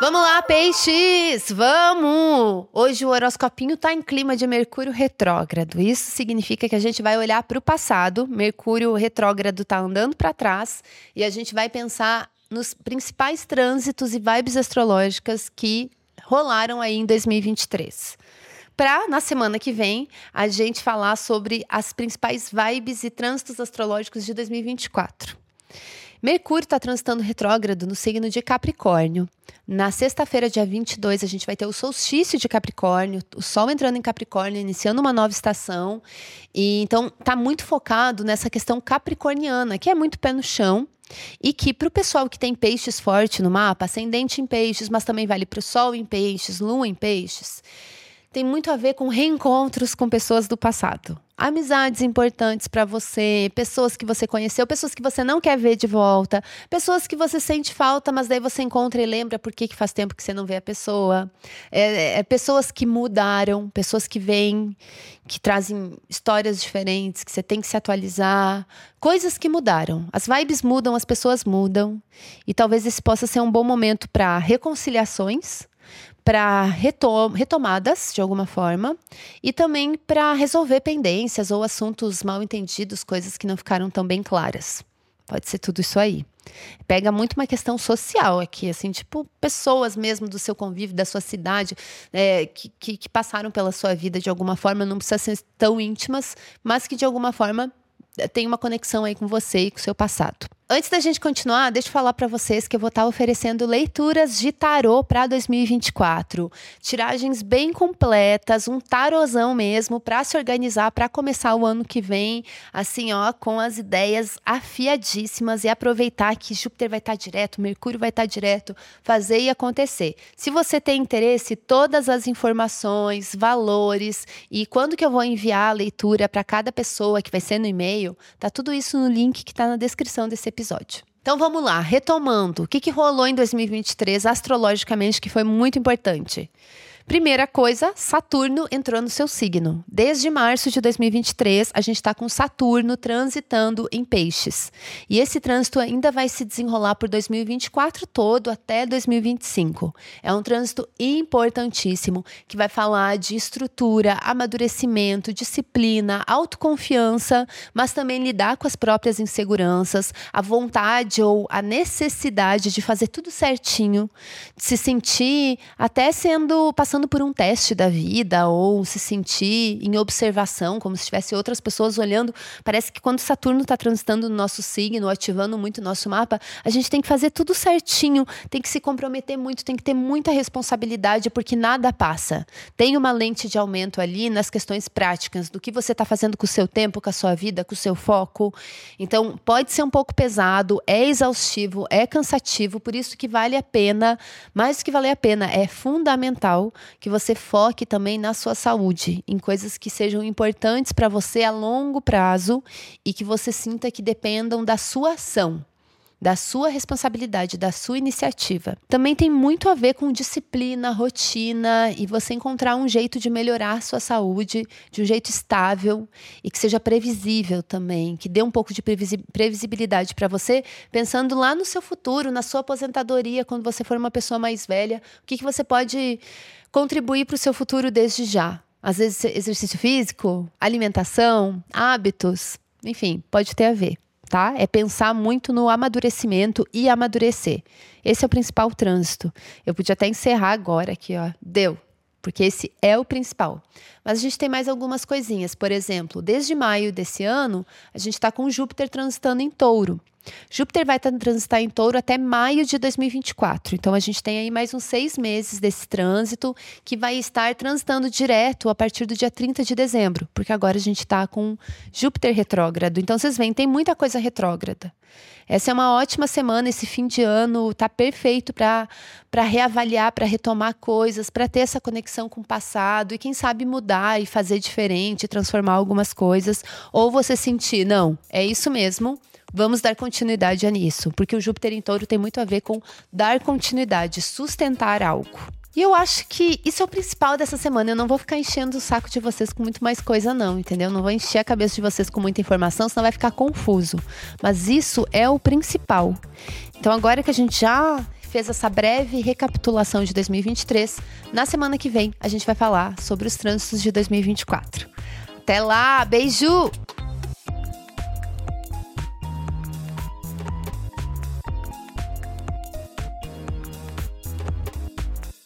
Vamos lá, peixes! Vamos! Hoje o horoscopinho tá em clima de Mercúrio retrógrado. Isso significa que a gente vai olhar para o passado. Mercúrio retrógrado tá andando para trás e a gente vai pensar nos principais trânsitos e vibes astrológicas que rolaram aí em 2023 para na semana que vem a gente falar sobre as principais vibes e trânsitos astrológicos de 2024. Mercúrio está transitando retrógrado no signo de Capricórnio. Na sexta-feira, dia 22, a gente vai ter o solstício de Capricórnio, o Sol entrando em Capricórnio, iniciando uma nova estação. E então tá muito focado nessa questão capricorniana, que é muito pé no chão. E que para o pessoal que tem peixes forte no mapa, ascendente em peixes, mas também vale para o Sol em peixes, Lua em peixes, tem muito a ver com reencontros com pessoas do passado. Amizades importantes para você, pessoas que você conheceu, pessoas que você não quer ver de volta, pessoas que você sente falta, mas daí você encontra e lembra por que, faz tempo que você não vê a pessoa. É, é, pessoas que mudaram, pessoas que vêm, que trazem histórias diferentes, que você tem que se atualizar. Coisas que mudaram. As vibes mudam, as pessoas mudam. E talvez esse possa ser um bom momento para reconciliações para retom retomadas de alguma forma e também para resolver pendências ou assuntos mal entendidos, coisas que não ficaram tão bem claras. Pode ser tudo isso aí. Pega muito uma questão social aqui, assim, tipo, pessoas mesmo do seu convívio, da sua cidade, é, que, que, que passaram pela sua vida de alguma forma, não precisa ser tão íntimas, mas que de alguma forma tem uma conexão aí com você e com o seu passado. Antes da gente continuar, deixa eu falar para vocês que eu vou estar tá oferecendo leituras de tarô para 2024. Tiragens bem completas, um tarozão mesmo para se organizar para começar o ano que vem, assim, ó, com as ideias afiadíssimas e aproveitar que Júpiter vai estar tá direto, Mercúrio vai estar tá direto, fazer e acontecer. Se você tem interesse, todas as informações, valores e quando que eu vou enviar a leitura para cada pessoa que vai ser no e-mail, tá tudo isso no link que está na descrição desse episódio episódio. Então vamos lá, retomando. O que, que rolou em 2023 astrologicamente que foi muito importante? Primeira coisa, Saturno entrou no seu signo. Desde março de 2023, a gente está com Saturno transitando em peixes. E esse trânsito ainda vai se desenrolar por 2024 todo até 2025. É um trânsito importantíssimo que vai falar de estrutura, amadurecimento, disciplina, autoconfiança, mas também lidar com as próprias inseguranças, a vontade ou a necessidade de fazer tudo certinho, de se sentir até sendo passando passando por um teste da vida ou se sentir em observação, como se tivesse outras pessoas olhando. Parece que quando Saturno está transitando no nosso signo, ativando muito o nosso mapa, a gente tem que fazer tudo certinho, tem que se comprometer muito, tem que ter muita responsabilidade, porque nada passa. Tem uma lente de aumento ali nas questões práticas, do que você está fazendo com o seu tempo, com a sua vida, com o seu foco. Então, pode ser um pouco pesado, é exaustivo, é cansativo, por isso que vale a pena, mais do que valer a pena, é fundamental que você foque também na sua saúde, em coisas que sejam importantes para você a longo prazo e que você sinta que dependam da sua ação da sua responsabilidade, da sua iniciativa. Também tem muito a ver com disciplina, rotina e você encontrar um jeito de melhorar sua saúde de um jeito estável e que seja previsível também, que dê um pouco de previsibilidade para você, pensando lá no seu futuro, na sua aposentadoria, quando você for uma pessoa mais velha, o que, que você pode contribuir para o seu futuro desde já. Às vezes, exercício físico, alimentação, hábitos, enfim, pode ter a ver tá? É pensar muito no amadurecimento e amadurecer. Esse é o principal trânsito. Eu podia até encerrar agora aqui, ó. Deu. Porque esse é o principal. Mas a gente tem mais algumas coisinhas. Por exemplo, desde maio desse ano, a gente está com Júpiter transitando em touro. Júpiter vai transitar em touro até maio de 2024. Então, a gente tem aí mais uns seis meses desse trânsito que vai estar transitando direto a partir do dia 30 de dezembro, porque agora a gente está com Júpiter retrógrado. Então, vocês veem, tem muita coisa retrógrada. Essa é uma ótima semana, esse fim de ano está perfeito para reavaliar, para retomar coisas, para ter essa conexão com o passado e, quem sabe, mudar e fazer diferente, transformar algumas coisas. Ou você sentir, não, é isso mesmo Vamos dar continuidade nisso, porque o Júpiter em touro tem muito a ver com dar continuidade, sustentar algo. E eu acho que isso é o principal dessa semana. Eu não vou ficar enchendo o saco de vocês com muito mais coisa, não, entendeu? Não vou encher a cabeça de vocês com muita informação, senão vai ficar confuso. Mas isso é o principal. Então, agora que a gente já fez essa breve recapitulação de 2023. Na semana que vem, a gente vai falar sobre os trânsitos de 2024. Até lá, beijo!